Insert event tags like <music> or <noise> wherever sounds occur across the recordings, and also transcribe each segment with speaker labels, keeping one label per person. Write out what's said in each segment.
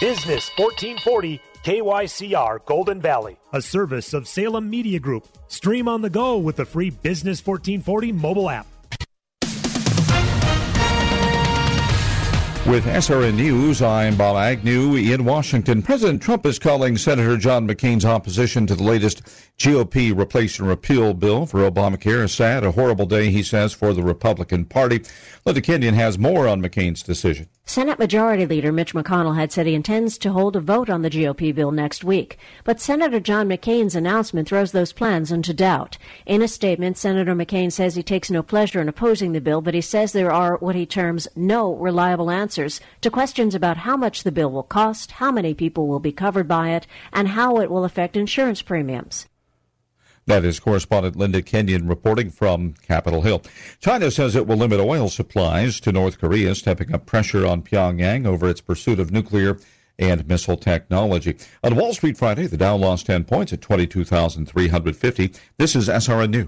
Speaker 1: Business 1440 KYCR Golden Valley, a service of Salem Media Group. Stream on the go with the free Business 1440 mobile app.
Speaker 2: With SRN News, I'm Bob Agnew in Washington. President Trump is calling Senator John McCain's opposition to the latest GOP replace and repeal bill for Obamacare a sad, a horrible day, he says, for the Republican Party. Linda Kenyon has more on McCain's decision.
Speaker 3: Senate Majority Leader Mitch McConnell had said he intends to hold a vote on the GOP bill next week, but Senator John McCain's announcement throws those plans into doubt. In a statement, Senator McCain says he takes no pleasure in opposing the bill, but he says there are what he terms no reliable answers to questions about how much the bill will cost, how many people will be covered by it, and how it will affect insurance premiums.
Speaker 2: That is correspondent Linda Kenyon reporting from Capitol Hill. China says it will limit oil supplies to North Korea, stepping up pressure on Pyongyang over its pursuit of nuclear and missile technology. On Wall Street Friday, the Dow lost 10 points at 22,350. This is SRN News.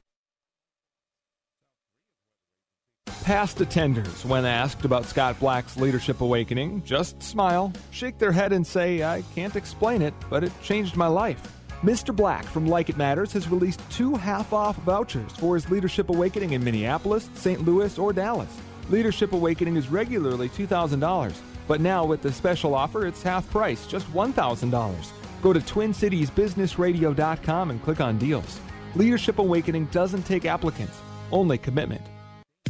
Speaker 4: Past attenders, when asked about Scott Black's leadership awakening, just smile, shake their head, and say, I can't explain it, but it changed my life. Mr. Black from Like It Matters has released two half off vouchers for his Leadership Awakening in Minneapolis, St. Louis, or Dallas. Leadership Awakening is regularly $2,000, but now with the special offer, it's half price, just $1,000. Go to TwinCitiesBusinessRadio.com and click on deals. Leadership Awakening doesn't take applicants, only commitment.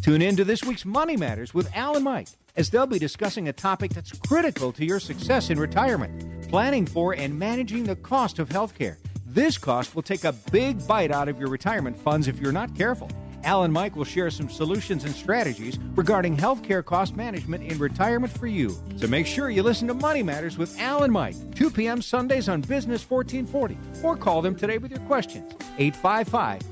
Speaker 5: Tune in to this week's Money Matters with Al and Mike as they'll be discussing a topic that's critical to your success in retirement planning for and managing the cost of healthcare. This cost will take a big bite out of your retirement funds if you're not careful. Al and Mike will share some solutions and strategies regarding healthcare cost management in retirement for you. So make sure you listen to Money Matters with Al and Mike, 2 p.m. Sundays on Business 1440, or call them today with your questions. 855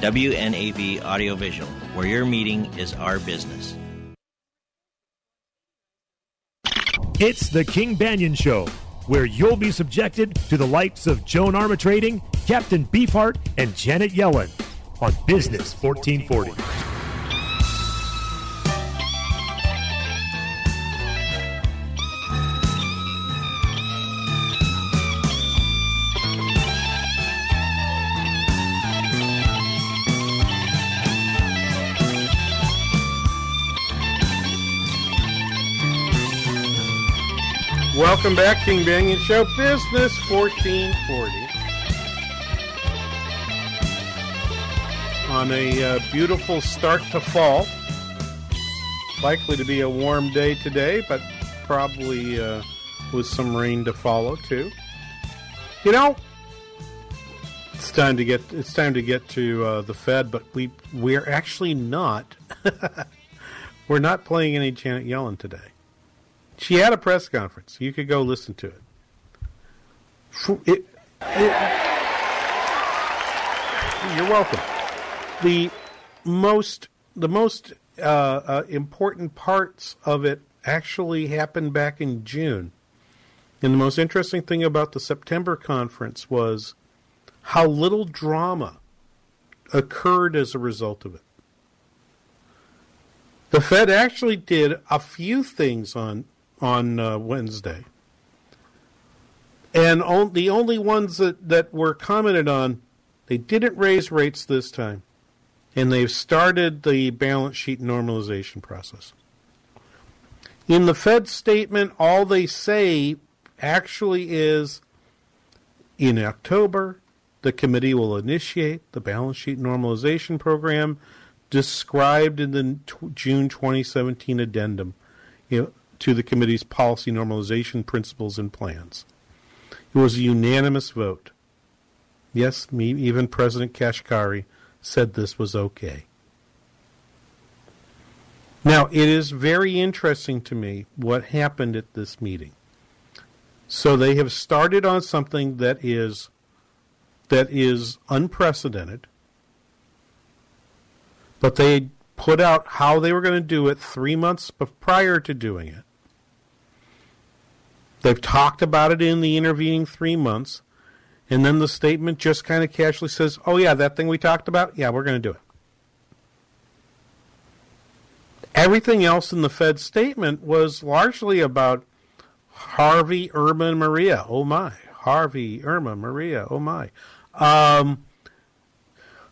Speaker 6: WNAV Audiovisual, where your meeting is our business.
Speaker 1: It's the King Banaian Show, where you'll be subjected to the likes of Joan Armatrading, Captain Beefheart, and Janet Yellen on Business 1440.
Speaker 7: Welcome back, King Banaian Show, Business 1440. On a uh, beautiful start to fall. Likely to be a warm day today, but probably uh, with some rain to follow too. You know, it's time to get it's time to get to uh, the Fed, but we we're actually not. <laughs> we're not playing any Janet Yellen today. She had a press conference. You could go listen to it. it, it you're welcome. The most the most uh, uh, important parts of it actually happened back in June. And the most interesting thing about the September conference was how little drama occurred as a result of it. The Fed actually did a few things on on uh, Wednesday, and on, the only ones that, that were commented on, they didn't raise rates this time, and they've started the balance sheet normalization process. In the Fed statement, all they say actually is in October, the committee will initiate the balance sheet normalization program described in the t- June 2017 addendum. You know, to the committee's policy normalization principles and plans. It was a unanimous vote. Yes, me, even President Kashkari said this was okay. Now, it is very interesting to me what happened at this meeting. So they have started on something that is that is unprecedented, but they put out how they were going to do it three months prior to doing it. They've talked about it in the intervening three months, and then the statement just kind of casually says, "Oh yeah, that thing we talked about, yeah, we're going to do it." Everything else in the Fed statement was largely about Harvey, Irma, and Maria. Oh my. Harvey, Irma, Maria. Oh my. Um,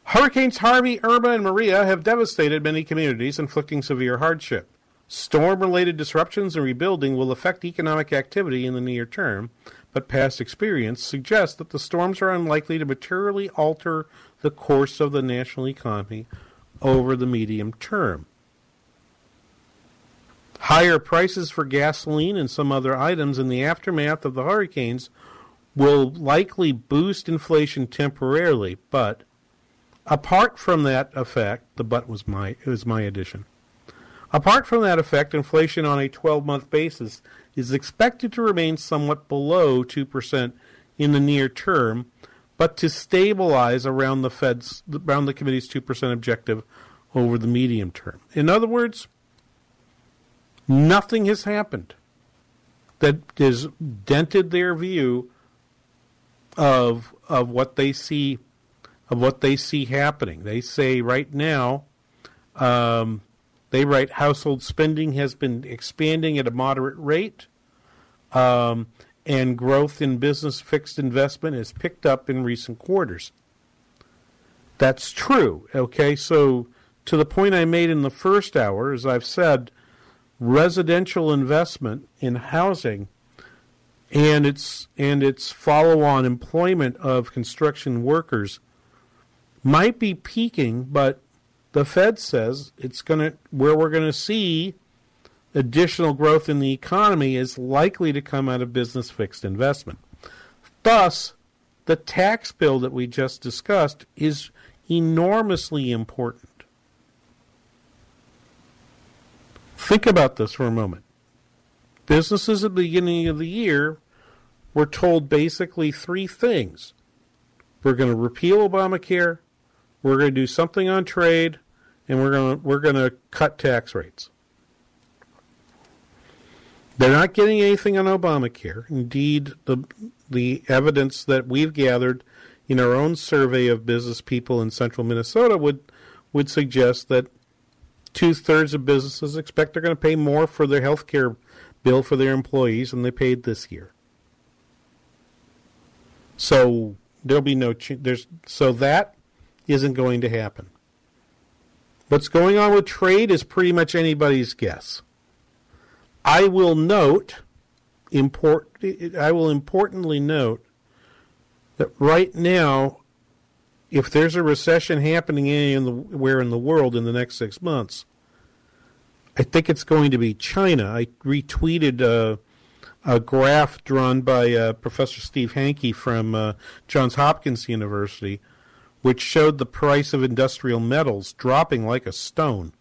Speaker 7: Hurricanes Harvey, Irma, and Maria have devastated many communities, inflicting severe hardship. Storm related disruptions and rebuilding will affect economic activity in the near term, but past experience suggests that the storms are unlikely to materially alter the course of the national economy over the medium term. Higher prices for gasoline and some other items in the aftermath of the hurricanes will likely boost inflation temporarily, but apart from that effect, the but was my was my addition. Apart from that effect, inflation on a 12-month basis is expected to remain somewhat below 2% in the near term, but to stabilize around the Fed's around the committee's 2% objective over the medium term. In other words, Nothing has happened that has dented their view of of what they see of what they see happening. They say right now, um, they write household spending has been expanding at a moderate rate, um, and growth in business fixed investment has picked up in recent quarters. That's true. Okay, so to the point I made in the first hour, as I've said, residential investment in housing and its and its follow-on employment of construction workers might be peaking, but the Fed says it's going to where we're going to see additional growth in the economy is likely to come out of business fixed investment. Thus, the tax bill that we just discussed is enormously important. Think about this for a moment. Businesses at the beginning of the year were told basically three things. We're going to repeal Obamacare, we're going to do something on trade, and we're going to, we're going to cut tax rates. They're not getting anything on Obamacare. Indeed, the the evidence that we've gathered in our own survey of business people in central Minnesota would would suggest that two thirds of businesses expect they're going to pay more for their health care bill for their employees than they paid this year. So there'll be no ch- there's so that isn't going to happen. What's going on with trade is pretty much anybody's guess. I will note import I will importantly note that right now if there's a recession happening anywhere in the world in the next six months, I think it's going to be China. I retweeted uh, a graph drawn by uh, Professor Steve Hanke from uh, Johns Hopkins University, which showed the price of industrial metals dropping like a stone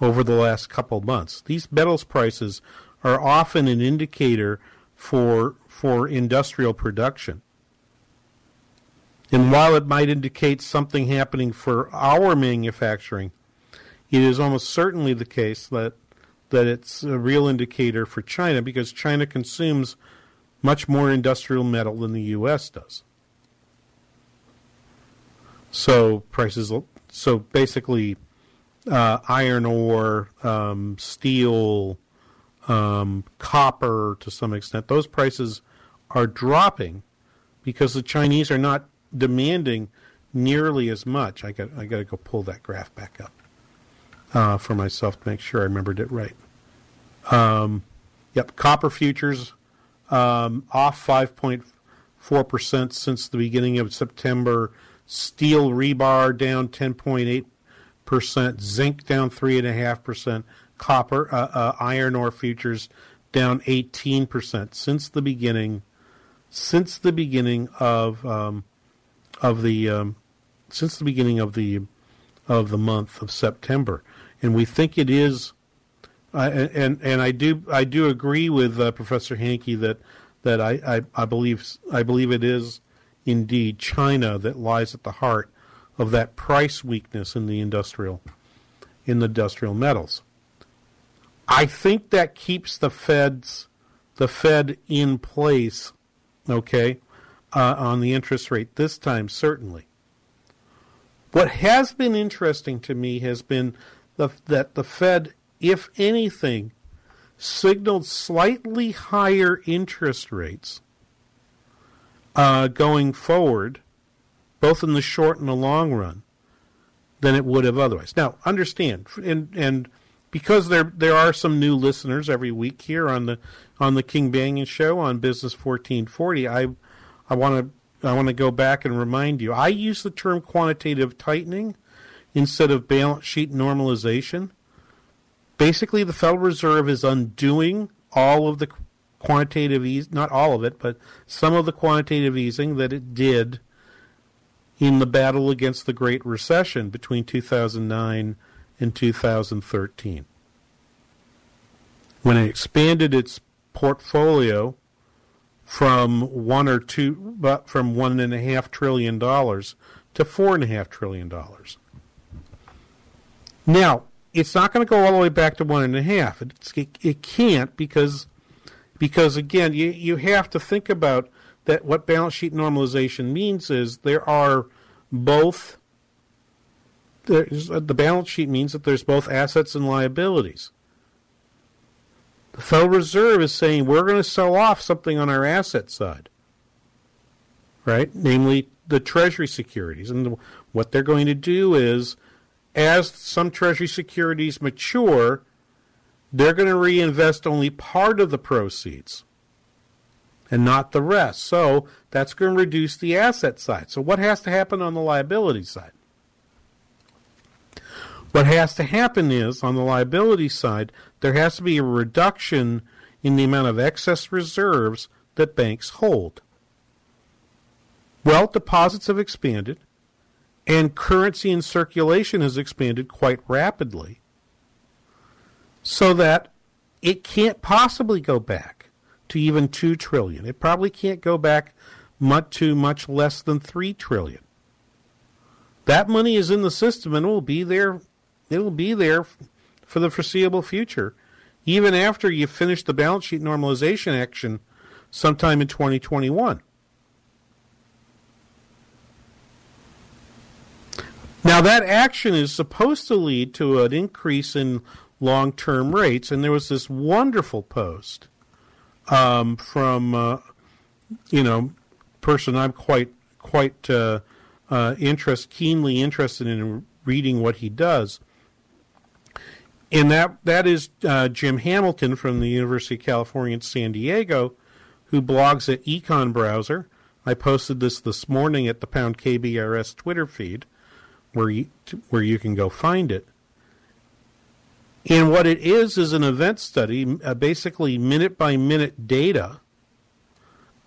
Speaker 7: over the last couple months. These metals prices are often an indicator for for industrial production. And while it might indicate something happening for our manufacturing, it is almost certainly the case that that it's a real indicator for China because China consumes much more industrial metal than the U.S. does. So prices, so basically, uh, iron ore, um, steel, um, copper to some extent, those prices are dropping because the Chinese are not demanding nearly as much. I got I got to go pull that graph back up uh, for myself to make sure I remembered it right. Um, yep, copper futures um, off 5.4 percent since the beginning of September. Steel rebar down 10.8 percent. Zinc down three and a half percent. Copper uh, uh, iron ore futures down 18 percent since the beginning. Since the beginning of um, of the um, since the beginning of the of the month of September, and we think it is. Uh, and and I do I do agree with uh, Professor Hanke that that I, I, I believe I believe it is indeed China that lies at the heart of that price weakness in the industrial in the industrial metals. I think that keeps the Fed's the Fed in place, okay, uh, on the interest rate this time certainly. What has been interesting to me has been the, that the Fed, if anything, signaled slightly higher interest rates uh, going forward, both in the short and the long run, than it would have otherwise. Now, understand, and and because there there are some new listeners every week here on the on the King Banaian Show on Business fourteen forty, I I want to I want to go back and remind you. I use the term quantitative tightening instead of balance sheet normalization. Basically, the Federal Reserve is undoing all of the quantitative ease, not all of it, but some of the quantitative easing that it did in the battle against the Great Recession between 2009 and 2013. When it expanded its portfolio from one or two, but from one and a half trillion dollars to four and a half trillion dollars. Now, it's not going to go all the way back to one and a half. It, it can't because, because again, you, you have to think about that. What balance sheet normalization means is there are both. There's, the balance sheet means that there's both assets and liabilities. The Federal Reserve is saying we're going to sell off something on our asset side, right? Namely, the Treasury securities. And what they're going to do is, as some Treasury securities mature, they're going to reinvest only part of the proceeds and not the rest. So that's going to reduce the asset side. So, what has to happen on the liability side? What has to happen is, on the liability side, there has to be a reduction in the amount of excess reserves that banks hold. Well, deposits have expanded, and currency in circulation has expanded quite rapidly, so that it can't possibly go back to even 2 trillion. It probably can't go back much to much less than 3 trillion. That money is in the system and will be there it'll be there for the foreseeable future, even after you finish the balance sheet normalization action sometime in 2021. Now, that action is supposed to lead to an increase in long term rates, and there was this wonderful post um, from, uh, you know, person I'm quite quite uh, uh, interest keenly interested in reading what he does and that that is uh, Jim Hamilton from the University of California in San Diego, who blogs at Econbrowser. I posted this this morning at the Pound KBRS Twitter feed, where you, where you can go find it. And what it is is an event study, uh, basically minute by minute data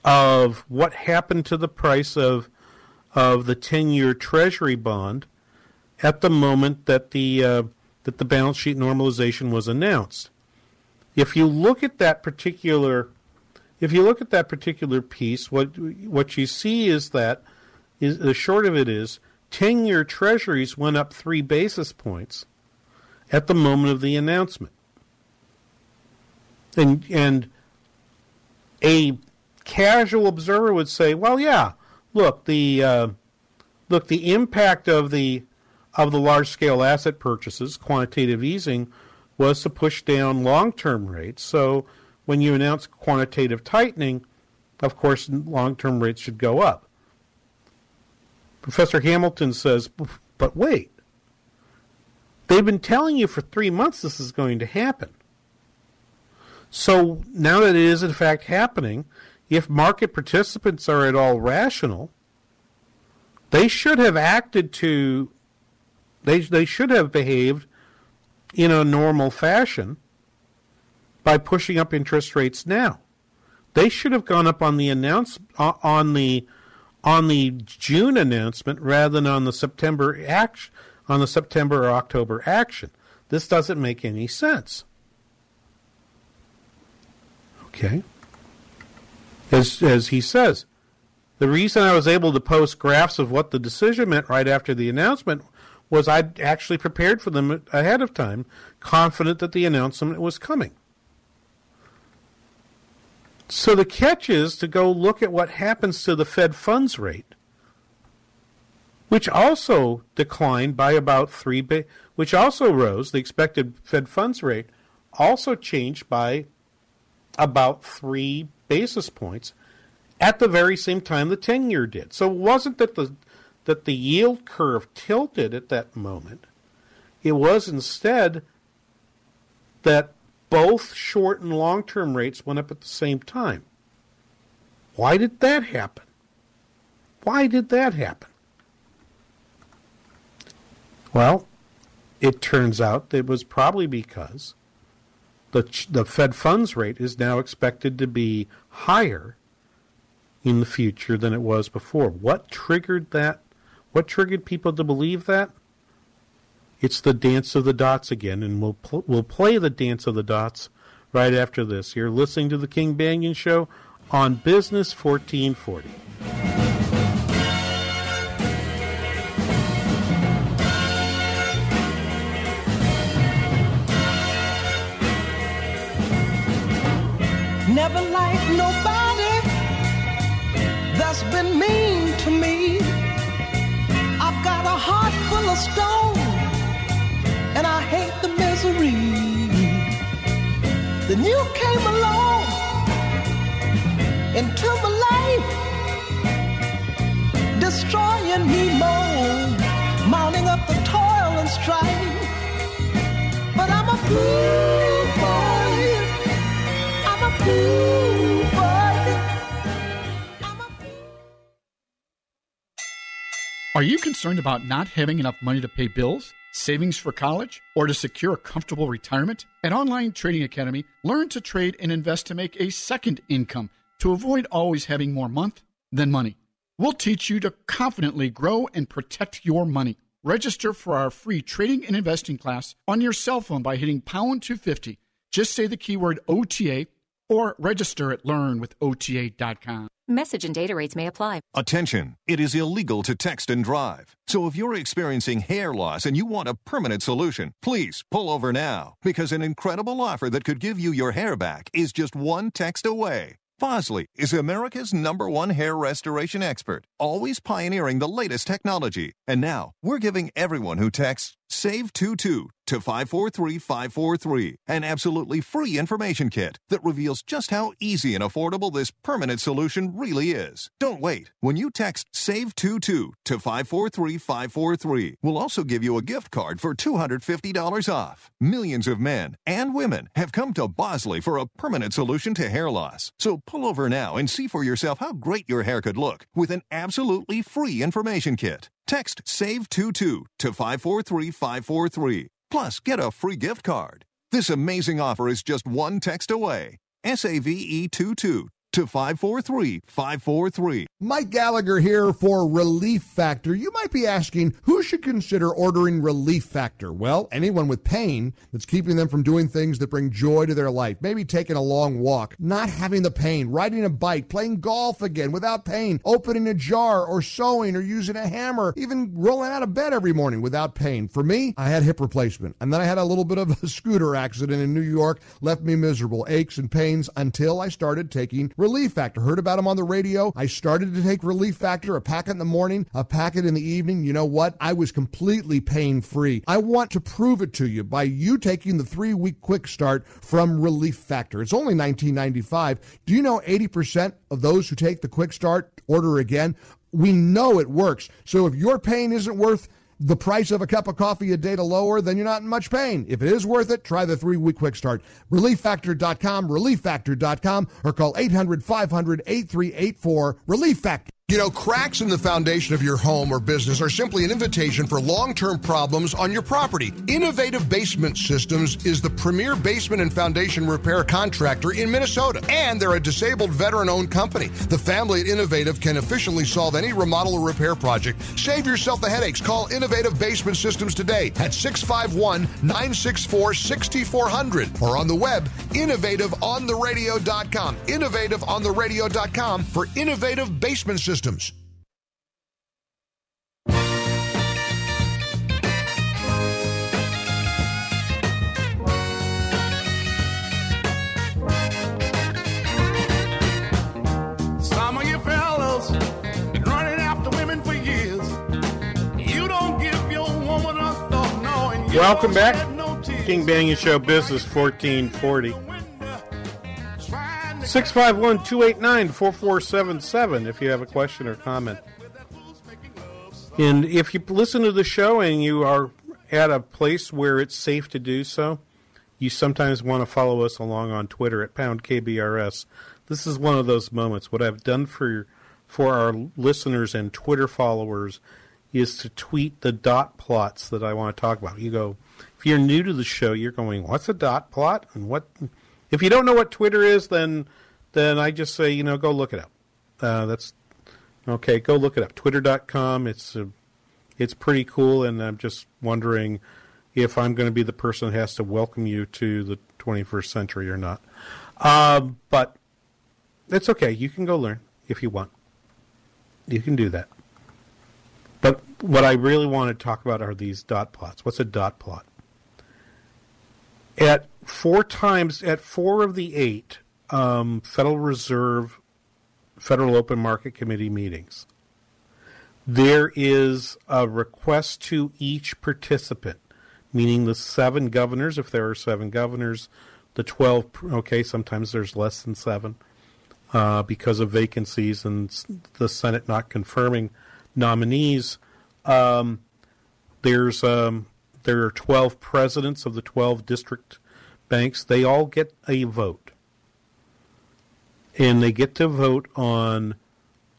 Speaker 7: of what happened to the price of of the ten year Treasury bond at the moment that the uh, that the balance sheet normalization was announced. If you look at that particular if you look at that particular piece, what what you see is that is the short of it is 10-year treasuries went up 3 basis points at the moment of the announcement. And and a casual observer would say, "Well, yeah, look the uh, look the impact of the of the large scale asset purchases, quantitative easing, was to push down long term rates. So when you announce quantitative tightening, of course, long term rates should go up." Professor Hamilton says, "But wait." They've been telling you for three months this is going to happen. So now that it is in fact happening, if market participants are at all rational, they should have acted to they they should have behaved in a normal fashion by pushing up interest rates now. They should have gone up on the announce uh, on the on the June announcement rather than on the September action on the September or October action. This doesn't make any sense. Okay. As, as he says, the reason I was able to post graphs of what the decision meant right after the announcement was I'd actually prepared for them ahead of time, confident that the announcement was coming. So the catch is to go look at what happens to the Fed funds rate which also declined by about three, ba- which also rose. The expected Fed funds rate also changed by about three basis points at the very same time the 10 year did. So it wasn't that the, that the yield curve tilted at that moment, it was instead that both short and long term rates went up at the same time. Why did that happen? Why did that happen? Well, it turns out it was probably because the the Fed funds rate is now expected to be higher in the future than it was before. What triggered that? What triggered people to believe that? It's the dance of the dots again, and we'll pl- we'll play the dance of the dots right after this. You're listening to the King Banaian Show on Business 1440.
Speaker 8: Never liked nobody that's been mean to me. I've got a heart full of stone, and I hate the misery. Then you came along into my life, destroying me more, mounting up the toil and strife. But I'm a fool
Speaker 9: Are you concerned about not having enough money to pay bills, savings for college, or to secure a comfortable retirement? At Online Trading Academy, learn to trade and invest to make a second income to avoid always having more month than money. We'll teach you to confidently grow and protect your money. Register for our free trading and investing class on your cell phone by hitting pound 250. Just say the keyword OTA or register at learnwithota.com.
Speaker 10: Message and data rates may apply.
Speaker 11: Attention! It is illegal to text and drive. So if you're experiencing hair loss and you want a permanent solution, please pull over now because an incredible offer that could give you your hair back is just one text away. Bosley is America's number one hair restoration expert, always pioneering the latest technology. And now we're giving everyone who texts SAVE22 to 543543, an absolutely free information kit that reveals just how easy and affordable this permanent solution really is. Don't wait. When you text SAVE22 to 543543, we'll also give you a gift card for $250 off. Millions of men and women have come to Bosley for a permanent solution to hair loss. So pull over now and see for yourself how great your hair could look with an absolutely free information kit. Text SAVE22 to 543543. Plus, get a free gift card. This amazing offer is just one text away. SAVE22 to to 543 543.
Speaker 12: Mike Gallagher here for Relief Factor. You might be asking, who should consider ordering Relief Factor? Well, anyone with pain that's keeping them from doing things that bring joy to their life. Maybe taking a long walk, not having the pain, riding a bike, playing golf again without pain, opening a jar or sewing or using a hammer, even rolling out of bed every morning without pain. For me, I had hip replacement and then I had a little bit of a <laughs> scooter accident in New York, left me miserable, aches and pains until I started taking Relief Factor. Heard about them on the radio. I started to take Relief Factor, a packet in the morning, a packet in the evening. You know what? I was completely pain free. I want to prove it to you by you taking the three week quick start from Relief Factor. It's only $19.95. Do you know 80% of those who take the quick start order again? We know it works. So if your pain isn't worth the price of a cup of coffee a day to lower, then you're not in much pain. If it is worth it, try the three week quick start. ReliefFactor.com, ReliefFactor.com, or call 800 500 8384. Relief Factor.
Speaker 13: You know, cracks in the foundation of your home or business are simply an invitation for long term problems on your property. Innovative Basement Systems is the premier basement and foundation repair contractor in Minnesota, and they're a disabled veteran owned company. The family at Innovative can efficiently solve any remodel or repair project. Save yourself the headaches. Call Innovative Basement Systems today at 651 964 6400 or on the web, innovativeontheradio.com. Innovativeontheradio.com for Innovative Basement Systems systems.
Speaker 14: Some of you fellas been running after women for years. You don't give your woman a thought, no, and you
Speaker 7: Welcome back.
Speaker 14: shed.
Speaker 7: King Banaian Show Business 1440. 651 289 4477 if you have a question or comment. And if you listen to the show and you are at a place where it's safe to do so, you sometimes want to follow us along on Twitter at pound KBRS. This is one of those moments. What I've done for for our listeners and Twitter followers is to tweet the dot plots that I want to talk about. You go, if you're new to the show, you're going, "What's a dot plot?" And what? If you don't know what Twitter is, then then I just say, you know, go look it up. Uh, that's okay. Go look it up. Twitter.com. It's uh, it's pretty cool, and I'm just wondering if I'm going to be the person that has to welcome you to the 21st century or not. Um, but it's okay. You can go learn if you want. You can do that. But what I really want to talk about are these dot plots. What's a dot plot? At four times, at four of the eight um, Federal Reserve, Federal Open Market Committee meetings, there is a request to each participant, meaning the seven governors, if there are seven governors, the 12, okay, sometimes there's less than seven uh, because of vacancies and the Senate not confirming nominees. Um, there's um, there are 12 presidents of the 12 district banks. They all get a vote, and they get to vote on.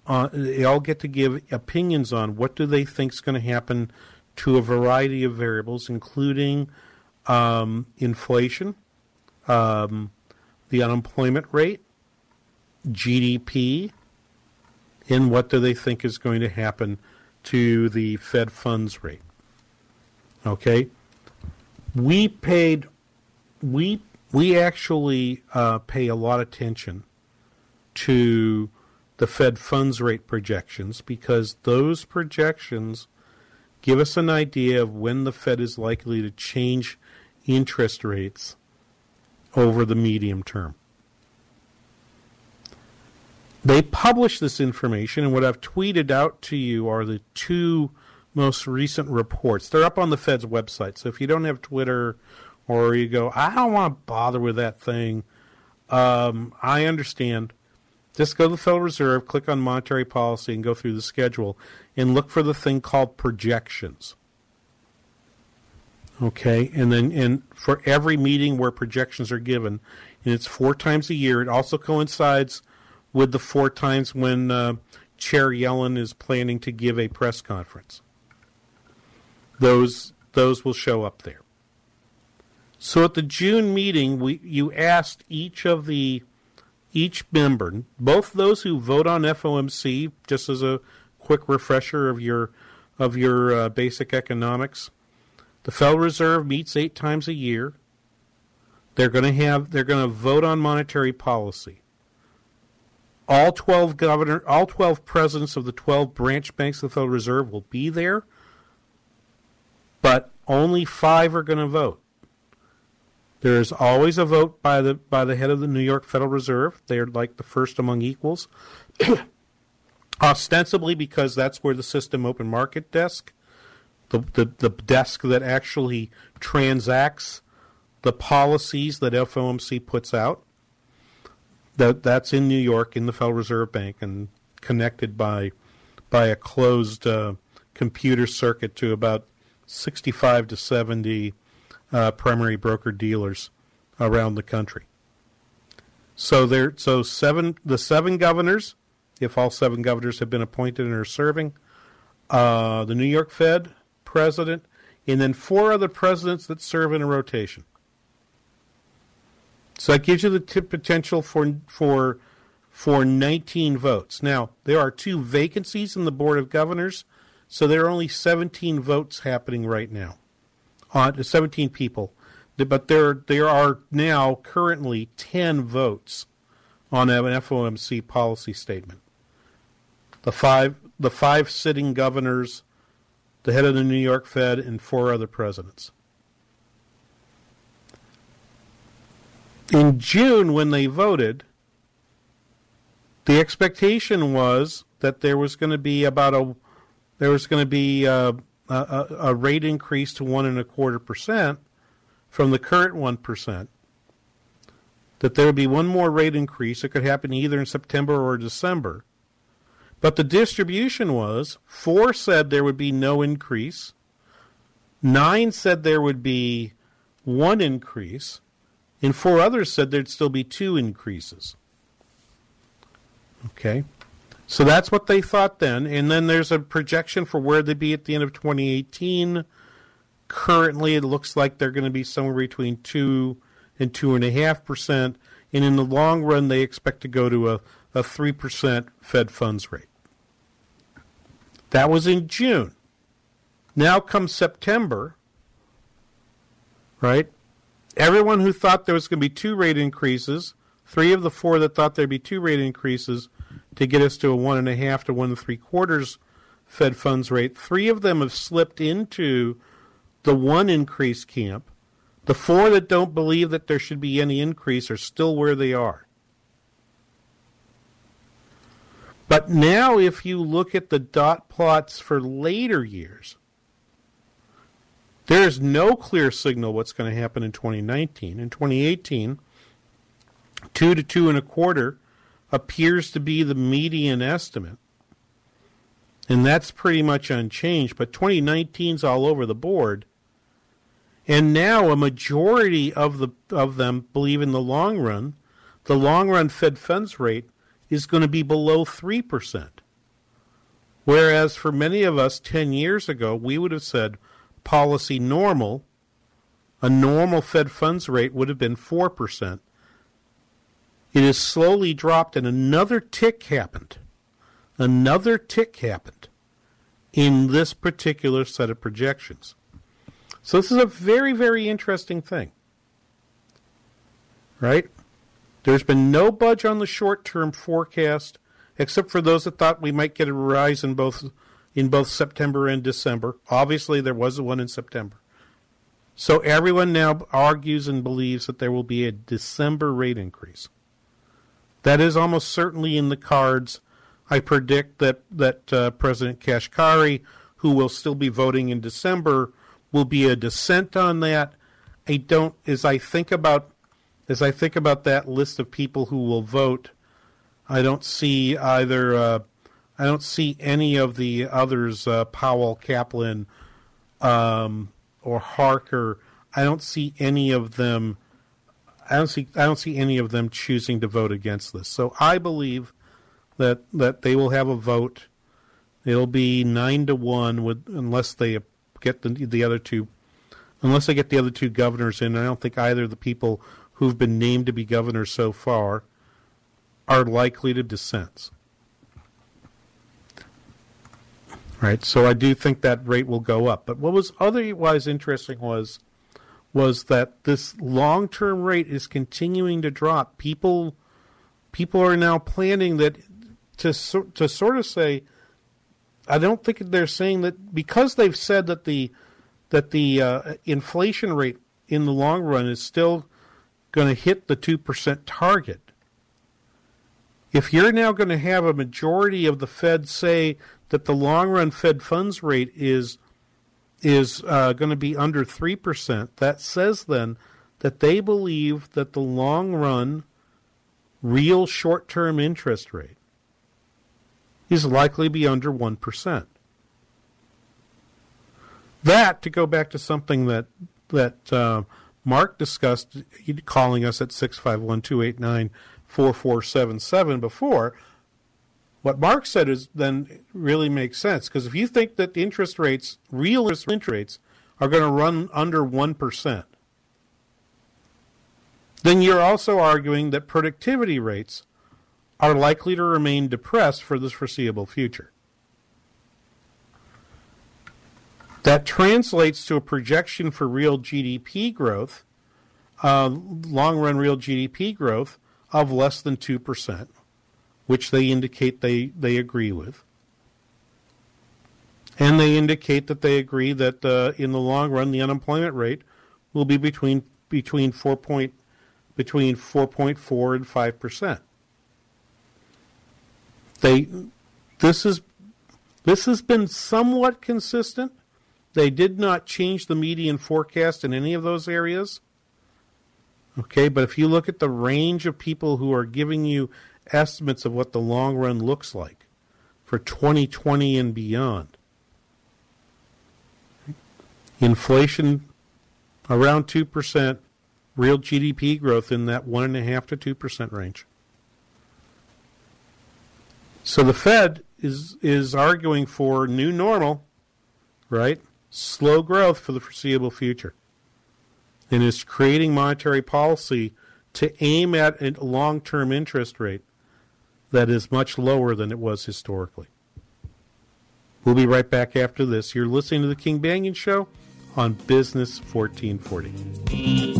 Speaker 7: on they all get to give opinions on what do they think is going to happen to a variety of variables, including um, inflation, um, the unemployment rate, GDP, and what do they think is going to happen to the Fed funds rate. Okay, we paid, we we actually uh, pay a lot of attention to the Fed funds rate projections because those projections give us an idea of when the Fed is likely to change interest rates over the medium term. They publish this information, and what I've tweeted out to you are the two most recent reports. They're up on the Fed's website, so if you don't have Twitter or you go, I don't want to bother with that thing, um, I understand. Just go to the Federal Reserve, click on monetary policy, and go through the schedule and look for the thing called projections. Okay, and then and for every meeting where projections are given, and it's four times a year. It also coincides with the four times when uh, Chair Yellen is planning to give a press conference. Those those will show up there. So at the June meeting, we you asked each of the each member, both those who vote on FOMC, just as a quick refresher of your of your uh, basic economics, the Federal Reserve meets eight times a year. They're going to have they're going to vote on monetary policy. All 12 governor all 12 presidents of the 12 branch banks of the Federal Reserve will be there. But only 5 are going to vote. There is always a vote by the by the head of the New York Federal Reserve. They are like the first among equals. <coughs> Ostensibly because that's where the system open market desk, the, the, the desk that actually transacts the policies that FOMC puts out. That that's in New York in the Federal Reserve Bank and connected by by a closed uh, computer circuit to about 65 to 70 uh, primary broker dealers around the country. So there, so seven the seven governors, if all seven governors have been appointed and are serving, uh, the New York Fed president, and then four other presidents that serve in a rotation. So that gives you the t- potential for for for 19 votes. Now there are two vacancies in the board of governors, so there are only 17 votes happening right now on 17 people, but there there are now currently 10 votes on an FOMC policy statement. The five the five sitting governors, the head of the New York Fed, and four other presidents. In June, when they voted, the expectation was that there was going to be about a there was going to be uh, a, a rate increase to one and a quarter percent from the current one percent. That there would be one more rate increase. It could happen either in September or December. But the distribution was four said there would be no increase, nine said there would be one increase, and four others said there'd still be two increases. Okay. So that's what they thought then. And then there's a projection for where they'd be at the end of 2018. Currently, it looks like they're going to be somewhere between 2 and 2.5%. And in the long run, they expect to go to a, a 3% Fed funds rate. That was in June. Now comes September, right? Everyone who thought there was going to be two rate increases, three of the four that thought there'd be two rate increases, to get us to a one and a half to one and three quarters Fed funds rate. Three of them have slipped into the one increase camp. The four that don't believe that there should be any increase are still where they are. But now, if you look at the dot plots for later years, there is no clear signal what's going to happen in 2019. In 2018, two to two and a quarter appears to be the median estimate. And that's pretty much unchanged, but 2019's all over the board. And now a majority of the of them believe in the long run, the long run Fed funds rate is going to be below 3%. Whereas for many of us 10 years ago, we would have said policy normal, a normal Fed funds rate would have been 4%. It has slowly dropped, and another tick happened. Another tick happened in this particular set of projections. So, this is a very, very interesting thing. Right? There's been no budge on the short term forecast, except for those that thought we might get a rise in both in both September and December. Obviously, there was one in September. So everyone now argues and believes that there will be a December rate increase. That is almost certainly in the cards. I predict that that uh, President Kashkari, who will still be voting in December, will be a dissent on that. I don't, as I think about as I think about that list of people who will vote, I don't see either. Uh, I don't see any of the others, uh, Powell, Kaplan, um, or Harker. I don't see any of them I don't see I don't see any of them choosing to vote against this. So I believe that that they will have a vote. It'll be nine to one with unless they get the the other two, unless they get the other two governors in. I don't think either of the people who've been named to be governors so far are likely to dissent. Right, so I do think that rate will go up. But what was otherwise interesting was was that this long term rate is continuing to drop. People people are now planning that to to sort of say I don't think they're saying that because they've said that the that the uh, inflation rate in the long run is still going to hit the 2% target. If you're now going to have a majority of the Fed say that the long run Fed funds rate is is uh, going to be under 3%, that says then that they believe that the long run real short term interest rate is likely to be under 1%. That, to go back to something that, that uh, Mark discussed, calling us at 651 289 4477 before, what Mark said is then really makes sense because if you think that the interest rates, real interest rates, are going to run under 1%, then you're also arguing that productivity rates are likely to remain depressed for the foreseeable future. That translates to a projection for real GDP growth, uh, long run real GDP growth of less than 2%, which they indicate they, they agree with. And they indicate that they agree that uh, in the long run, the unemployment rate will be between between four point between 4.4 and 5 percent. They this is this has been somewhat consistent. They did not change the median forecast in any of those areas. Okay, but if you look at the range of people who are giving you estimates of what the long run looks like for 2020 and beyond, inflation around 2%, real GDP growth in that 1.5 to 2% range. So the Fed is is arguing for new normal, right? Slow growth for the foreseeable future. And is creating monetary policy to aim at a long-term interest rate that is much lower than it was historically. We'll be right back after this. You're listening to the King Banaian Show on Business 1440.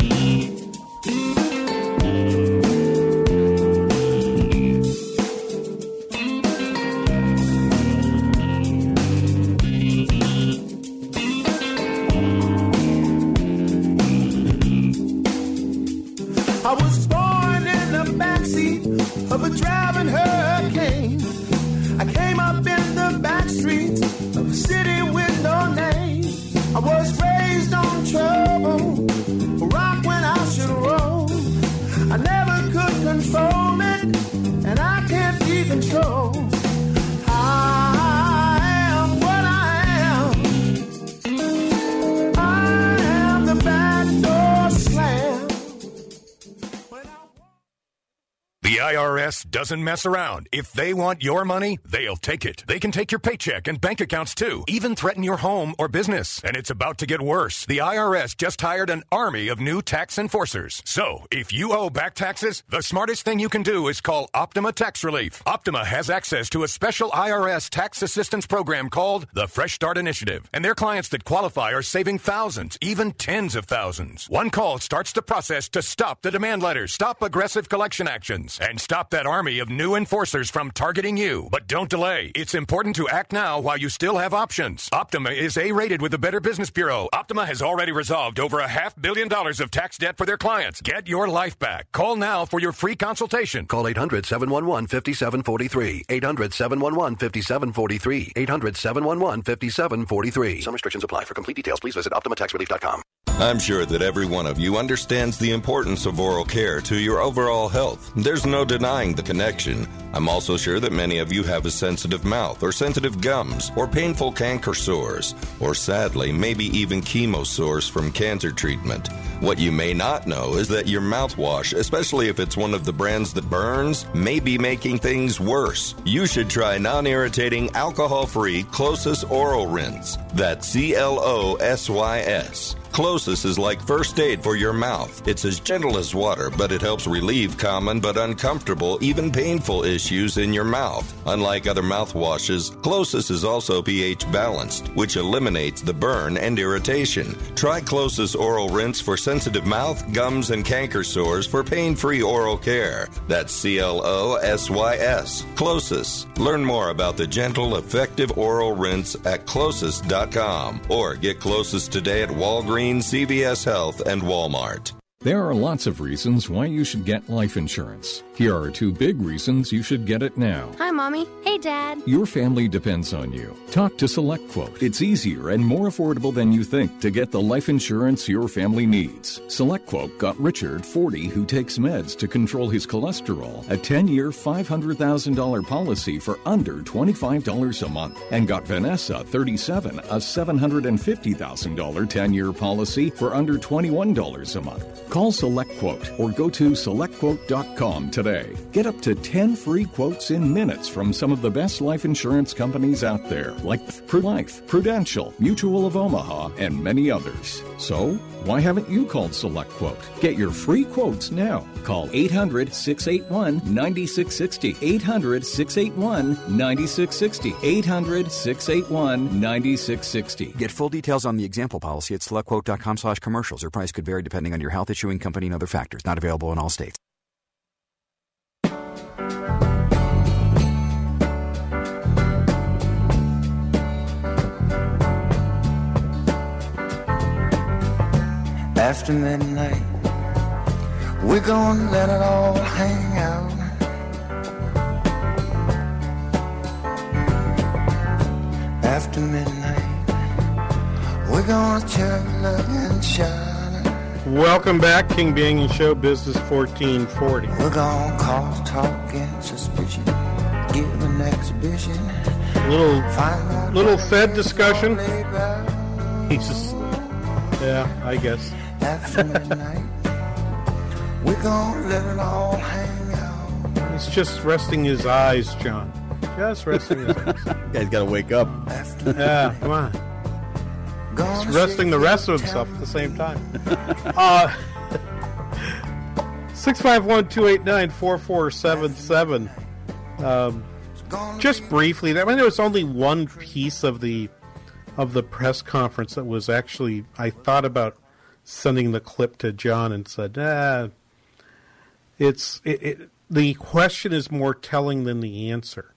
Speaker 15: IRS doesn't mess around. If they want your money, they'll take it. They can take your paycheck and bank accounts too, even threaten your home or business. And it's about to get worse. The IRS just hired an army of new tax enforcers. So, if you owe back taxes, the smartest thing you can do is call Optima Tax Relief. Optima has access to a special IRS tax assistance program called the Fresh Start Initiative. And their clients that qualify are saving thousands, even tens of thousands. One call starts the process to stop the demand letters, stop aggressive collection actions, and stop that army of new enforcers from targeting you. But don't delay. It's important to act now while you still have options. Optima is A rated with the Better Business Bureau. Optima has already resolved over a half billion dollars of tax debt for their clients. Get your life back. Call now for your free consultation.
Speaker 16: Call 800 711 5743. 800 711 5743. 800 711 5743. Some restrictions apply. For complete details, please visit OptimaTaxRelief.com.
Speaker 17: I'm sure that every one of you understands the importance of oral care to your overall health. There's no denying the connection. I'm also sure that many of you have a sensitive mouth or sensitive gums or painful canker sores or sadly maybe even chemo sores from cancer treatment. What you may not know is that your mouthwash, especially if it's one of the brands that burns, may be making things worse. You should try non-irritating alcohol-free Closys Oral Rinse. That's C L O S Y S. Closys is like first aid for your mouth. It's as gentle as water, but it helps relieve common but uncomfortable, even painful issues in your mouth. Unlike other mouthwashes, Closys is also pH balanced, which eliminates the burn and irritation. Try Closys Oral Rinse for sensitive mouth, gums, and canker sores for pain free oral care. That's C L O S Y S. Closys. Learn more about the gentle, effective oral rinse at closys.com or get closest today at Walgreens, CVS Health, and Walmart.
Speaker 18: There are lots of reasons why you should get life insurance. Here are two big reasons you should get it now.
Speaker 19: Hi, Mommy. Hey, Dad.
Speaker 18: Your family depends on you. Talk to SelectQuote. It's easier and more affordable than you think to get the life insurance your family needs. SelectQuote got Richard, 40, who takes meds to control his cholesterol, a 10 year, $500,000 policy for under $25 a month, and got Vanessa, 37, a $750,000 10 year policy for under $21 a month. Call SelectQuote or go to selectquote.com today. Get up to 10 free quotes in minutes from some of the best life insurance companies out there, like PruLife, Prudential, Mutual of Omaha, and many others. So, why haven't you called SelectQuote? Get your free quotes now. Call 800 681 9660. 800 681 9660. 800 681 9660.
Speaker 20: Get full details on the example policy at selectquote.com slash commercials. Your price could vary depending on your health issuing company and other factors. Not available in all states.
Speaker 21: After midnight, we're gonna let it all hang out. After midnight, we're gonna chill and shine.
Speaker 7: Welcome back, King Banaian Show, Business 1440.
Speaker 21: We're gonna cause talk and suspicion, give an exhibition.
Speaker 7: Little, little Fed discussion. He's just, yeah, I guess.
Speaker 21: After midnight, we're gonna let it all hang out.
Speaker 7: He's just resting his eyes, John. Just resting his <laughs> eyes.
Speaker 22: Guy's got to wake up.
Speaker 7: Yeah, come on. He's resting the rest of himself at the same time. <laughs> Uh, 651 289 4477. Um, Just briefly, I mean, there was only one piece of the of the press conference that was actually. I thought about sending the clip to John and said, "Ah, it's it, it, the question is more telling than the answer."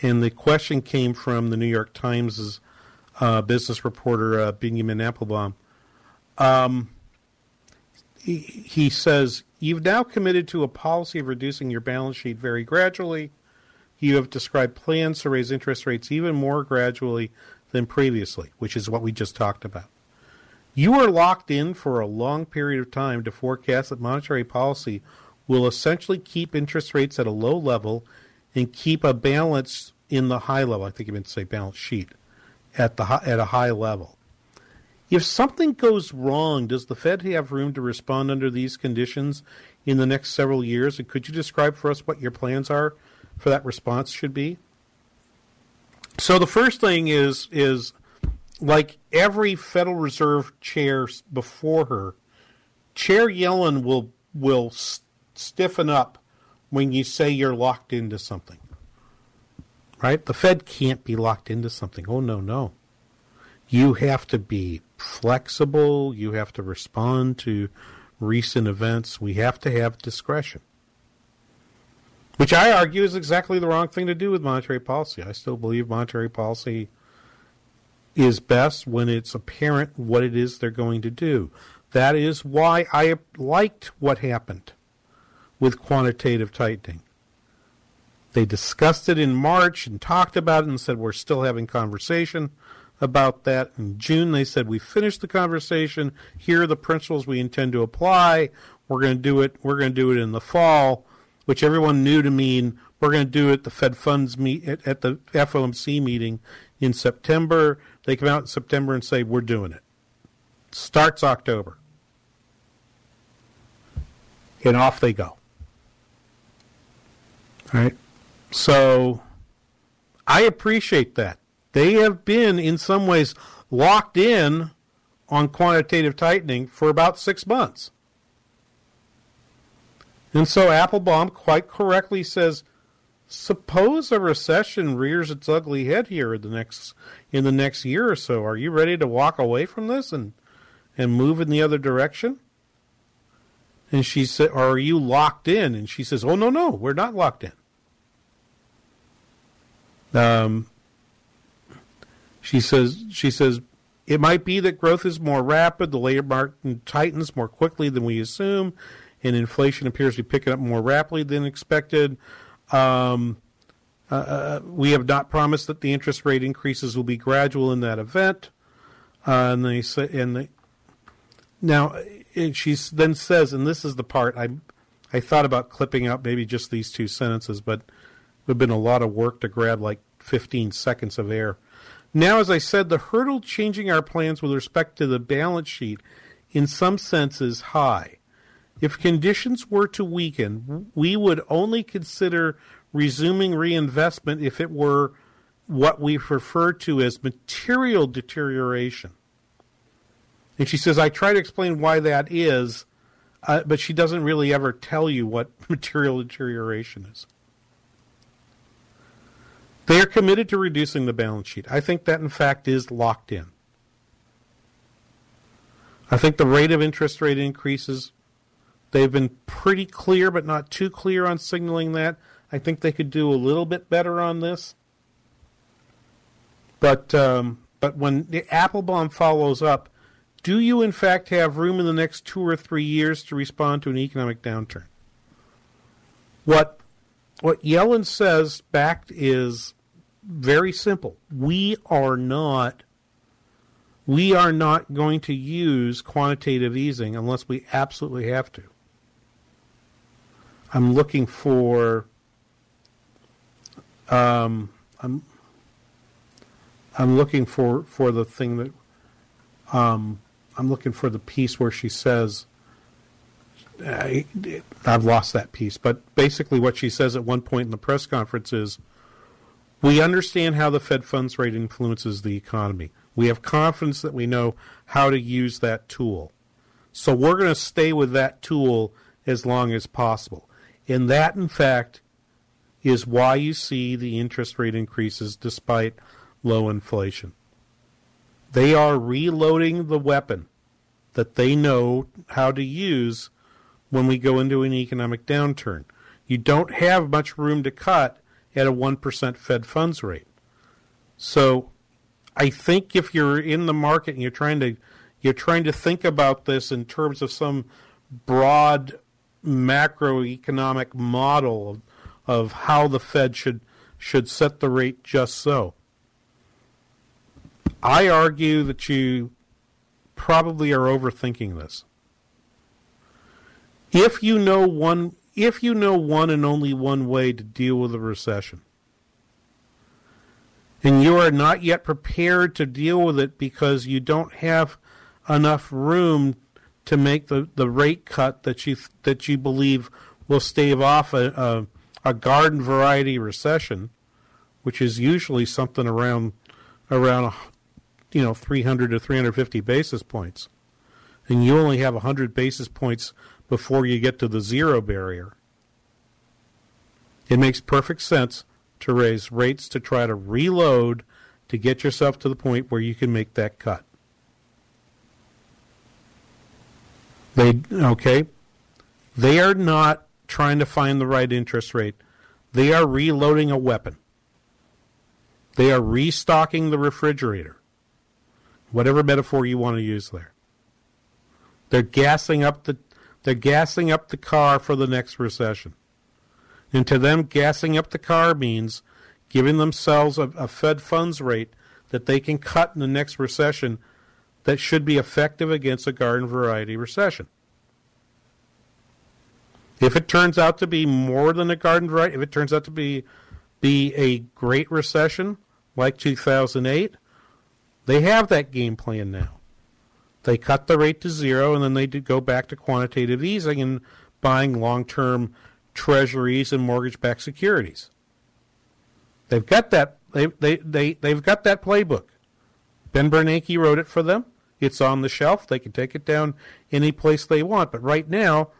Speaker 7: And the question came from the New York Times' uh, business reporter uh, Benjamin Appelbaum. Um, he, he says, You've now committed to a policy of reducing your balance sheet very gradually. You have described plans to raise interest rates even more gradually than previously, which is what we just talked about. You are locked in for a long period of time to forecast that monetary policy will essentially keep interest rates at a low level and keep a balance in the high level. I think you meant to say balance sheet at the at a high level. If something goes wrong, does the Fed have room to respond under these conditions in the next several years? And could you describe for us what your plans are for that response should be? So the first thing is is like every Federal Reserve chair before her, Chair Yellen will will s- stiffen up when you say you're locked into something. Right? The Fed can't be locked into something. Oh no, no. You have to be flexible, you have to respond to recent events. We have to have discretion. Which I argue is exactly the wrong thing to do with monetary policy. I still believe monetary policy is best when it's apparent what it is they're going to do. That is why I liked what happened with quantitative tightening. They discussed it in March and talked about it and said we're still having conversation about that. In June, they said we finished the conversation. Here are the principles we intend to apply. We're going to do it. We're going to do it in the fall, which everyone knew to mean we're going to do it. The Fed funds meet at, at the FOMC meeting in September. They come out in September and say we're doing it. Starts October, and off they go. All right. So I appreciate that. They have been, in some ways, locked in on quantitative tightening for about six months. And so Appelbaum quite correctly says, suppose a recession rears its ugly head here in the next in the next year or so. Are you ready to walk away from this and and move in the other direction? And she said, are you locked in? And she says, oh no no, we're not locked in. Um, she says she says it might be that growth is more rapid, the labor market tightens more quickly than we assume, and inflation appears to be picking up more rapidly than expected. Um, uh, uh, we have not promised that the interest rate increases will be gradual in that event. Uh, and they say, and they, now she then says, and this is the part I, I thought about clipping out maybe just these two sentences, but would have been a lot of work to grab like 15 seconds of air. Now, as I said, the hurdle changing our plans with respect to the balance sheet in some sense is high. If conditions were to weaken, we would only consider resuming reinvestment if it were what we refer to as material deterioration. And she says, I try to explain why that is, uh, but she doesn't really ever tell you what <laughs> material deterioration is. They are committed to reducing the balance sheet. I think that, in fact, is locked in. I think the rate of interest rate increases, they've been pretty clear, but not too clear on signaling that. I think they could do a little bit better on this. But um, but when the Appelbaum follows up, do you in fact have room in the next two or three years to respond to an economic downturn? What what Yellen says back is very simple. We are not we are not going to use quantitative easing unless we absolutely have to. I'm looking for um, I'm I'm looking for for the thing that um, I'm looking for the piece where she says I, I've lost that piece, but basically what she says at one point in the press conference is we understand how the Fed funds rate influences the economy. We have confidence that we know how to use that tool. So we're going to stay with that tool as long as possible. And that, in fact, is why you see the interest rate increases despite low inflation. They are reloading the weapon that they know how to use when we go into an economic downturn. You don't have much room to cut at a 1% Fed funds rate. So I think if you're in the market and you're trying to you're trying to think about this in terms of some broad macroeconomic model of, of how the Fed should should set the rate just so. I argue that you probably are overthinking this. If you know one if you know one and only one way to deal with a recession, and you are not yet prepared to deal with it because you don't have enough room to make the, the rate cut that you that you believe will stave off a, a, a garden variety recession, which is usually something around around you know 300 to 350 basis points, and you only have 100 basis points before you get to the zero barrier. It makes perfect sense to raise rates to try to reload to get yourself to the point where you can make that cut. They okay. They are not trying to find the right interest rate. They are reloading a weapon. They are restocking the refrigerator. Whatever metaphor you want to use there. They're gassing up the they're gassing up the car for the next recession. And to them, gassing up the car means giving themselves a, a Fed funds rate that they can cut in the next recession that should be effective against a garden variety recession. If it turns out to be more than a garden variety, if it turns out to be be a great recession like 2008, they have that game plan now. They cut the rate to zero, and then they go back to quantitative easing and buying long-term treasuries and mortgage-backed securities. They've got that. They they they they've got that playbook. Ben Bernanke wrote it for them. It's on the shelf. They can take it down any place they want. But right now,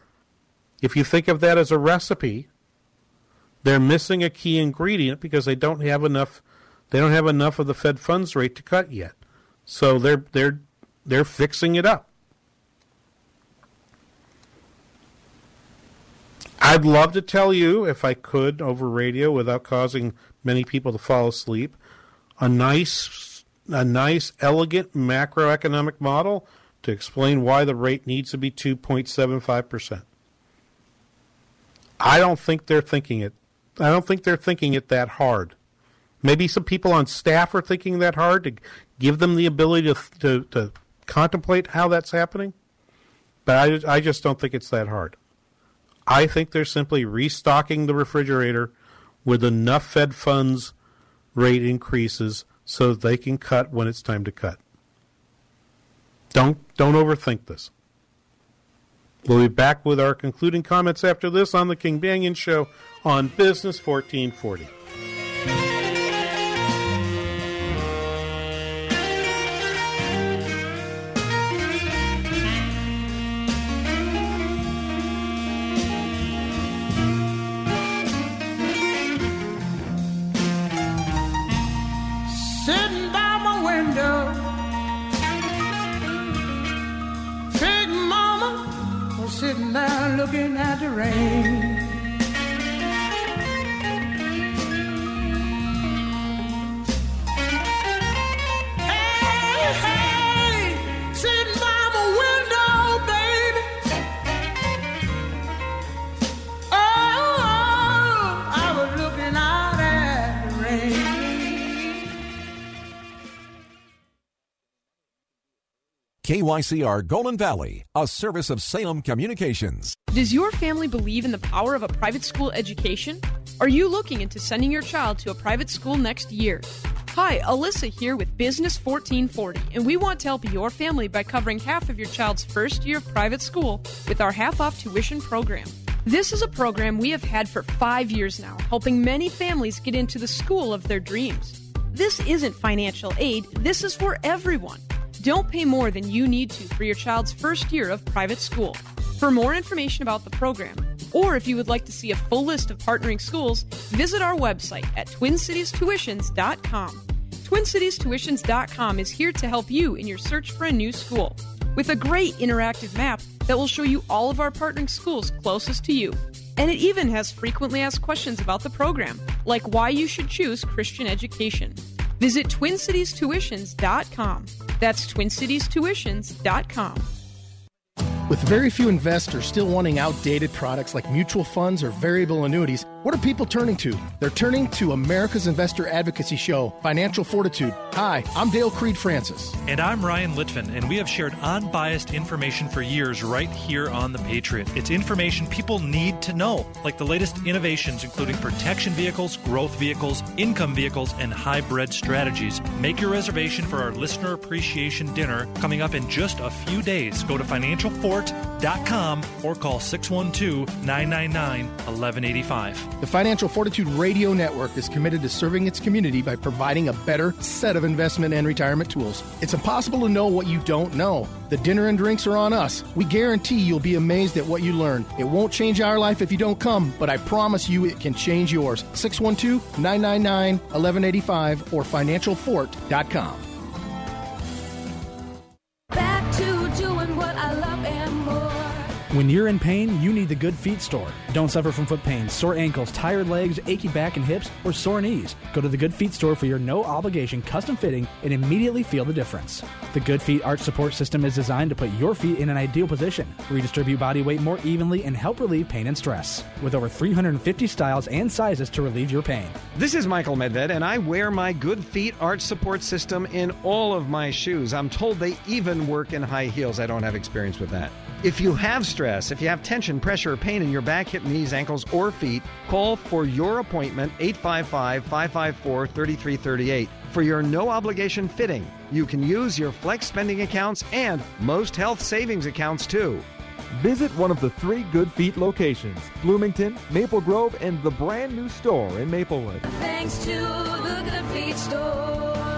Speaker 7: if you think of that as a recipe, they're missing a key ingredient because they don't have enough. They don't have enough of the Fed funds rate to cut yet. So they're they're they're fixing it up. I'd love to tell you, if I could, over radio without causing many people to fall asleep, a nice, a nice, elegant macroeconomic model to explain why the rate needs to be 2.75 percent. I don't think they're thinking it. I don't think they're thinking it that hard. Maybe some people on staff are thinking that hard to give them the ability to to, to contemplate how that's happening. But I, I just don't think it's that hard. I think they're simply restocking the refrigerator with enough Fed funds rate increases so they can cut when it's time to cut. Don't don't overthink this. We'll be back with our concluding comments after this on the King Banaian Show on Business 1440.
Speaker 8: Looking at the rain.
Speaker 23: KYCR Golden Valley, a service of Salem Communications.
Speaker 24: Does your family believe in the power of a private school education? Are you looking into sending your child to a private school next year? Hi, Alyssa here with Business 1440, and we want to help your family by covering half of your child's first year of private school with our half off tuition program. This is a program we have had for five years now, helping many families get into the school of their dreams. This isn't financial aid, this is for everyone. Don't pay more than you need to for your child's first year of private school. For more information about the program, or if you would like to see a full list of partnering schools, visit our website at twincitiestuitions.com. TwinCitiesTuitions.com is here to help you in your search for a new school with a great interactive map that will show you all of our partnering schools closest to you. And it even has frequently asked questions about the program, like why you should choose Christian education. Visit TwinCitiesTuitions.com. That's TwinCitiesTuitions.com.
Speaker 25: With very few investors still wanting outdated products like mutual funds or variable annuities, what are people turning to? They're turning to America's Investor Advocacy Show, Financial Fortitude. Hi, I'm Dale Creed Francis.
Speaker 19: And I'm Ryan Litvin, and we have shared unbiased information for years right here on The Patriot. It's information people need to know, like the latest innovations, including protection vehicles, growth vehicles, income vehicles, and hybrid strategies. Make your reservation for our listener appreciation dinner coming up in just a few days. Go to financialfort.com or call 612 999 1185.
Speaker 25: The Financial Fortitude Radio Network is committed to serving its community by providing a better set of investment and retirement tools. It's impossible to know what you don't know. The dinner and drinks are on us. We guarantee you'll be amazed at what you learn. It won't change our life if you don't come, but I promise you it can change yours. 612 999 1185 or financialfort.com.
Speaker 26: When you're in pain, you need the Good Feet store. Don't suffer from foot pain, sore ankles, tired legs, achy back and hips, or sore knees. Go to the Good Feet store for your no obligation custom fitting and immediately feel the difference. The Good Feet arch support system is designed to put your feet in an ideal position, redistribute body weight more evenly, and help relieve pain and stress. With over 350 styles and sizes to relieve your pain.
Speaker 27: This is Michael Medved, and I wear my Good Feet arch support system in all of my shoes. I'm told they even work in high heels. I don't have experience with that. If you have stress, if you have tension, pressure, or pain in your back, hip, knees, ankles, or feet, call for your appointment 855 554 3338 for your no obligation fitting. You can use your flex spending accounts and most health savings accounts too.
Speaker 4: Visit one of the three Good Feet locations Bloomington, Maple Grove, and the brand new store in Maplewood.
Speaker 22: Thanks to the Good Feet store.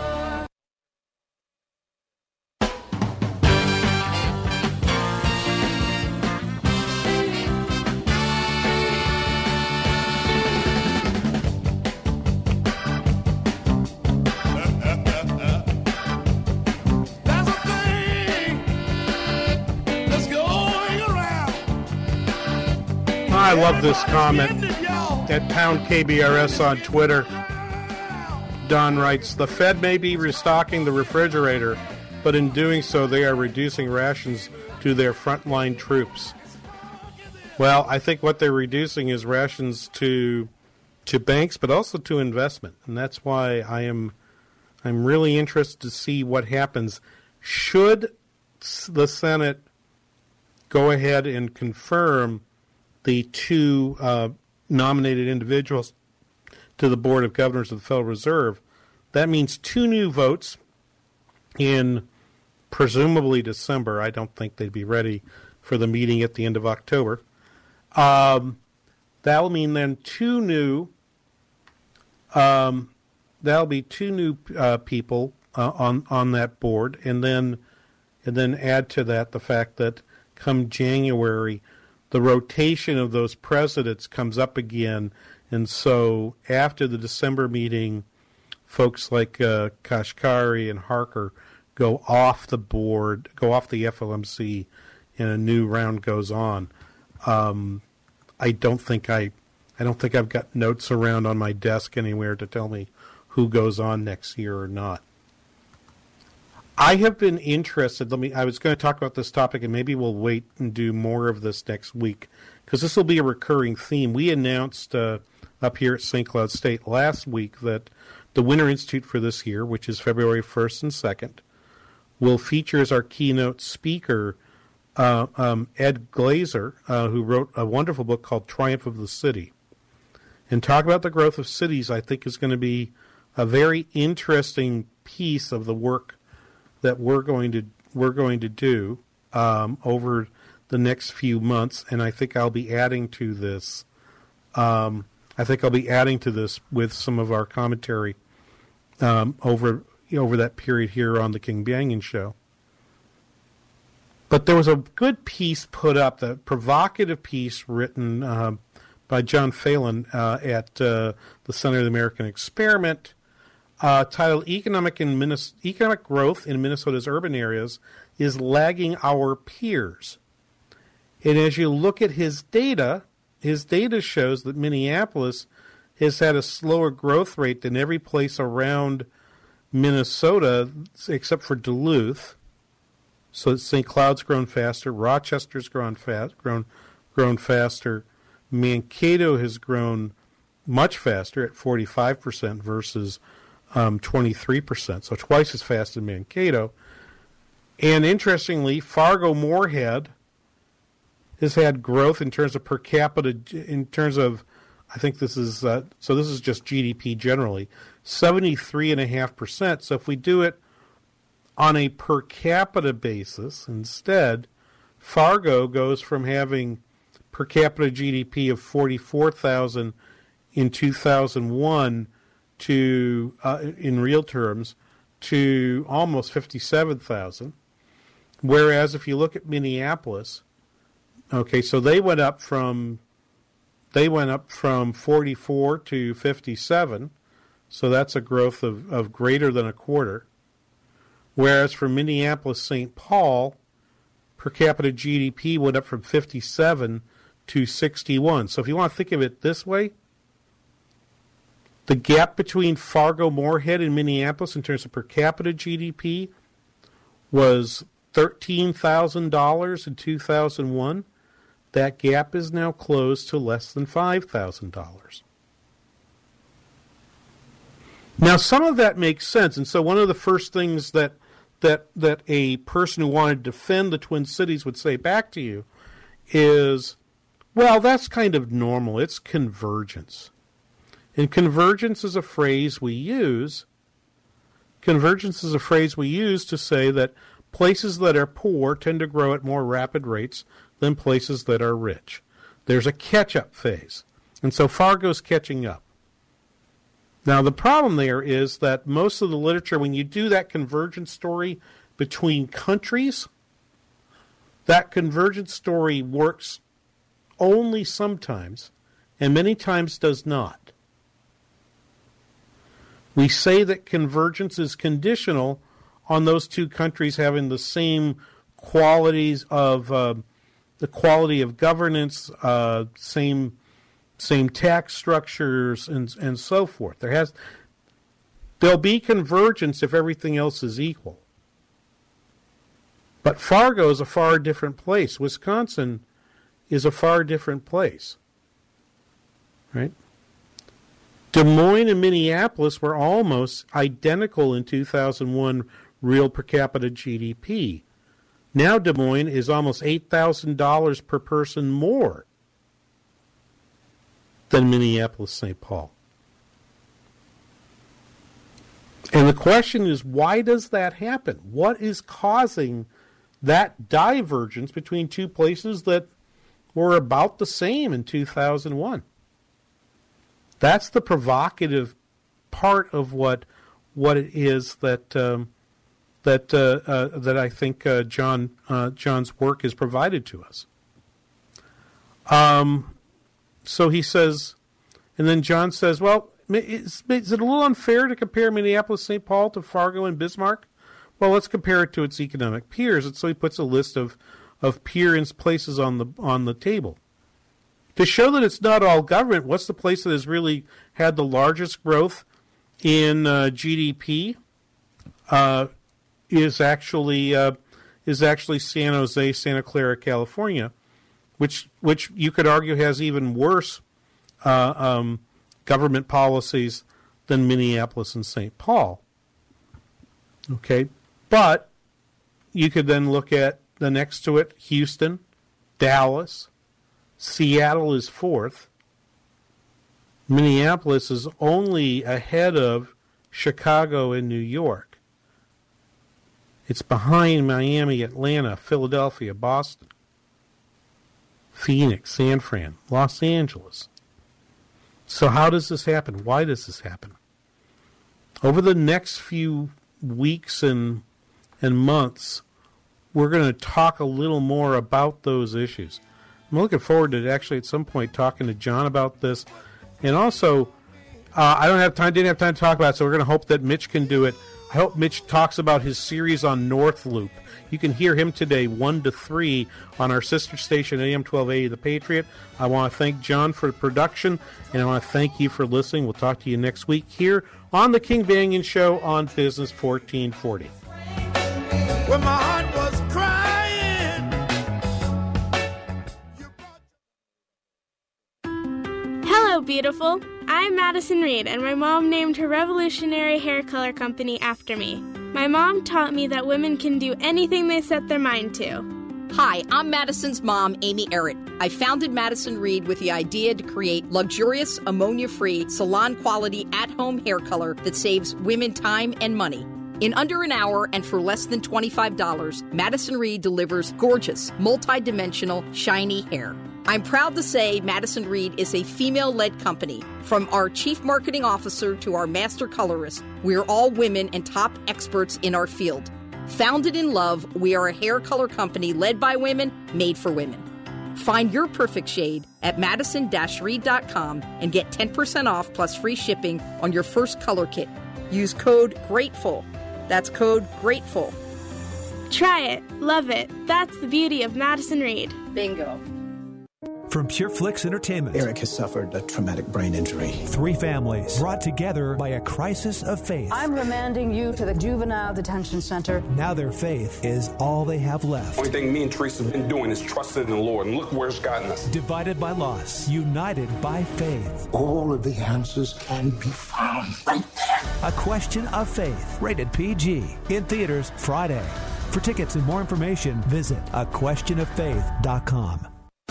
Speaker 7: I love this comment at pound KBRS on Twitter. Don writes, The Fed may be restocking the refrigerator, but in doing so, they are reducing rations to their frontline troops. Well, I think what they're reducing is rations to to banks, but also to investment, and that's why I am I'm really interested to see what happens. Should the Senate go ahead and confirm the two uh, nominated individuals to the Board of Governors of the Federal Reserve, that means two new votes in presumably December. I don't think they'd be ready for the meeting at the end of October. Um, that'll mean then two new. Um, that'll be two new uh, people uh, on on that board, and then and then add to that the fact that come January, the rotation of those presidents comes up again, and so after the December meeting, folks like uh, Kashkari and Harker go off the board, go off the FOMC, and a new round goes on. Um, I don't think I, I don't think I've got notes around on my desk anywhere to tell me who goes on next year or not. I have been interested. Let me. I was going to talk about this topic, and maybe we'll wait and do more of this next week because this will be a recurring theme. We announced uh, up here at St. Cloud State last week that the Winter Institute for this year, which is February 1st and 2nd, will feature as our keynote speaker uh, um, Ed Glaeser, uh, who wrote a wonderful book called Triumph of the City. And talk about the growth of cities, I think, is going to be a very interesting piece of the work that we're going to we're going to do um, over the next few months, and I think I'll be adding to this. Um, I think I'll be adding to this with some of our commentary um, over over that period here on the King Banaian show. But there was a good piece put up, the provocative piece written uh, by John Phelan uh, at uh, the Center of the American Experiment, uh, titled "Economic in Minnes- Economic Growth in Minnesota's Urban Areas is Lagging Our Peers." And as you look at his data, his data shows that Minneapolis has had a slower growth rate than every place around Minnesota, except for Duluth. So St. Cloud's grown faster. Rochester's grown fast, grown grown faster. Mankato has grown much faster at 45% versus um, 23%, so twice as fast as Mankato. And interestingly, Fargo Moorhead has had growth in terms of per capita, in terms of, I think this is, uh, so this is just GDP generally, 73.5%. So if we do it on a per capita basis instead, Fargo goes from having per capita GDP of 44,000 in 2001 to uh, in real terms to almost 57,000 whereas if you look at Minneapolis okay so they went up from they went up from 44 to 57 so that's a growth of, of greater than a quarter. Whereas for Minneapolis St. Paul per capita GDP went up from 57 to 61 so if you want to think of it this way the gap between Fargo Moorhead and Minneapolis in terms of per capita GDP was $13,000 in 2001. That gap is now closed to less than $5,000. Now, some of that makes sense, and so one of the first things that that that a person who wanted to defend the Twin Cities would say back to you is, well, that's kind of normal. It's convergence. And convergence is a phrase we use. Convergence is a phrase we use to say that places that are poor tend to grow at more rapid rates than places that are rich. There's a catch up phase. And so Fargo's catching up. Now, the problem there is that most of the literature, when you do that convergence story between countries, that convergence story works only sometimes and many times does not. We say that convergence is conditional on those two countries having the same qualities of uh, the quality of governance, uh, same same tax structures, and and so forth. There has there'll be convergence if everything else is equal. But Fargo is a far different place. Wisconsin is a far different place. Right? Des Moines and Minneapolis were almost identical in 2001 real per capita GDP. Now Des Moines is almost $8,000 per person more than Minneapolis St. Paul. And the question is why does that happen? What is causing that divergence between two places that were about the same in 2001? That's the provocative part of what what it is that um, that uh, uh, that I think uh, John uh, John's work has provided to us. Um, so he says, and then John says, "Well, is, is it a little unfair to compare Minneapolis St. Paul to Fargo and Bismarck? Well, let's compare it to its economic peers." And so he puts a list of of peer places on the on the table. To show that it's not all government, what's the place that has really had the largest growth in uh, GDP? Uh, is actually uh, is actually San Jose, Santa Clara, California, which which you could argue has even worse uh, um, government policies than Minneapolis and St. Paul. Okay, but you could then look at the next to it, Houston, Dallas, Seattle is fourth. Minneapolis is only ahead of Chicago and New York. It's behind Miami, Atlanta, Philadelphia, Boston, Phoenix, San Fran, Los Angeles. So, how does this happen? Why does this happen? Over the next few weeks and, and months, we're going to talk a little more about those issues. I'm looking forward to actually at some point talking to John about this, and also uh, I don't have time, didn't have time to talk about it, so we're going to hope that Mitch can do it. I hope Mitch talks about his series on North Loop. You can hear him today, 1 to 3, on our sister station, AM 1280 The Patriot. I want to thank John for the production, and I want to thank you for listening. We'll talk to you next week here on The King Banaian Show on Business 1440.
Speaker 28: Beautiful. I'm Madison Reed, and my mom named her revolutionary hair color company after me. My mom taught me that women can do anything they set their mind to.
Speaker 29: Hi, I'm Madison's mom, Amy Errett. I founded Madison Reed with the idea to create luxurious, ammonia free, salon quality, at home hair color that saves women time and money. In under an hour and for less than $25, Madison Reed delivers gorgeous, multi-dimensional, shiny hair. I'm proud to say Madison Reed is a female led company. From our chief marketing officer to our master colorist, we're all women and top experts in our field. Founded in love, we are a hair color company led by women, made for women. Find your perfect shade at madison reed.com and get 10% off plus free shipping on your first color kit. Use code GRATEFUL. That's code GRATEFUL.
Speaker 28: Try it. Love it. That's the beauty of Madison Reed.
Speaker 29: Bingo.
Speaker 30: From PureFlix Entertainment.
Speaker 31: Eric has suffered a traumatic brain injury.
Speaker 30: Three families brought together by a crisis of faith.
Speaker 32: I'm remanding you to the juvenile detention center.
Speaker 30: Now their faith is all they have left.
Speaker 33: Only thing me and Teresa have been doing is trusting in the Lord, and look where it's gotten us.
Speaker 30: Divided by loss, united by faith.
Speaker 21: All of the answers can be found right there.
Speaker 30: A Question of Faith, rated PG, in theaters Friday. For tickets and more information, visit aquestionoffaith.com.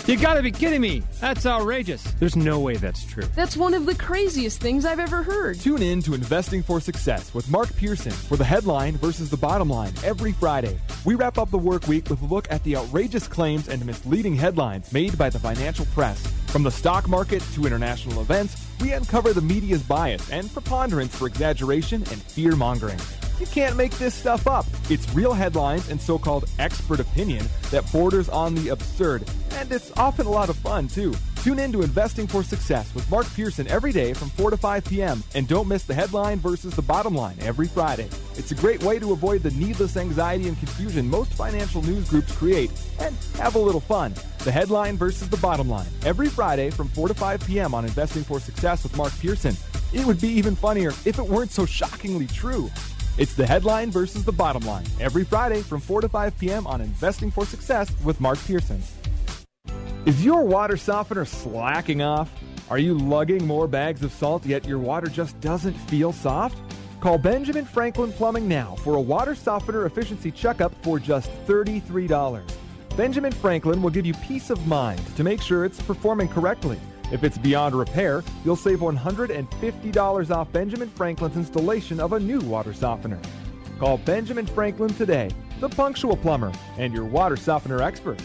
Speaker 34: You gotta be kidding me! That's outrageous.
Speaker 24: There's no way that's true. That's one of the craziest things I've ever heard.
Speaker 4: Tune in to Investing for Success with Mark Pearson for the headline versus the bottom line every Friday. We wrap up the work week with a look at the outrageous claims and misleading headlines made by the financial press. From the stock market to international events, we uncover the media's bias and preponderance for exaggeration and fear mongering. You can't make this stuff up. It's real headlines and so called expert opinion that borders on the absurd, and it's often a lot of fun, too. Tune in to Investing for Success with Mark Pearson every day from 4 to 5 p.m. And don't miss the headline versus the bottom line every Friday. It's a great way to avoid the needless anxiety and confusion most financial news groups create and have a little fun. The headline versus the bottom line every Friday from 4 to 5 p.m. on Investing for Success with Mark Pearson. It would be even funnier if it weren't so shockingly true. It's the headline versus the bottom line every Friday from 4 to 5 p.m. on Investing for Success with Mark Pearson. Is your water softener slacking off? Are you lugging more bags of salt yet your water just doesn't feel soft? Call Benjamin Franklin Plumbing now for a water softener efficiency checkup for just $33. Benjamin Franklin will give you peace of mind to make sure it's performing correctly. If it's beyond repair, you'll save $150 off Benjamin Franklin's installation of a new water softener. Call Benjamin Franklin today, the punctual plumber, and your water softener experts.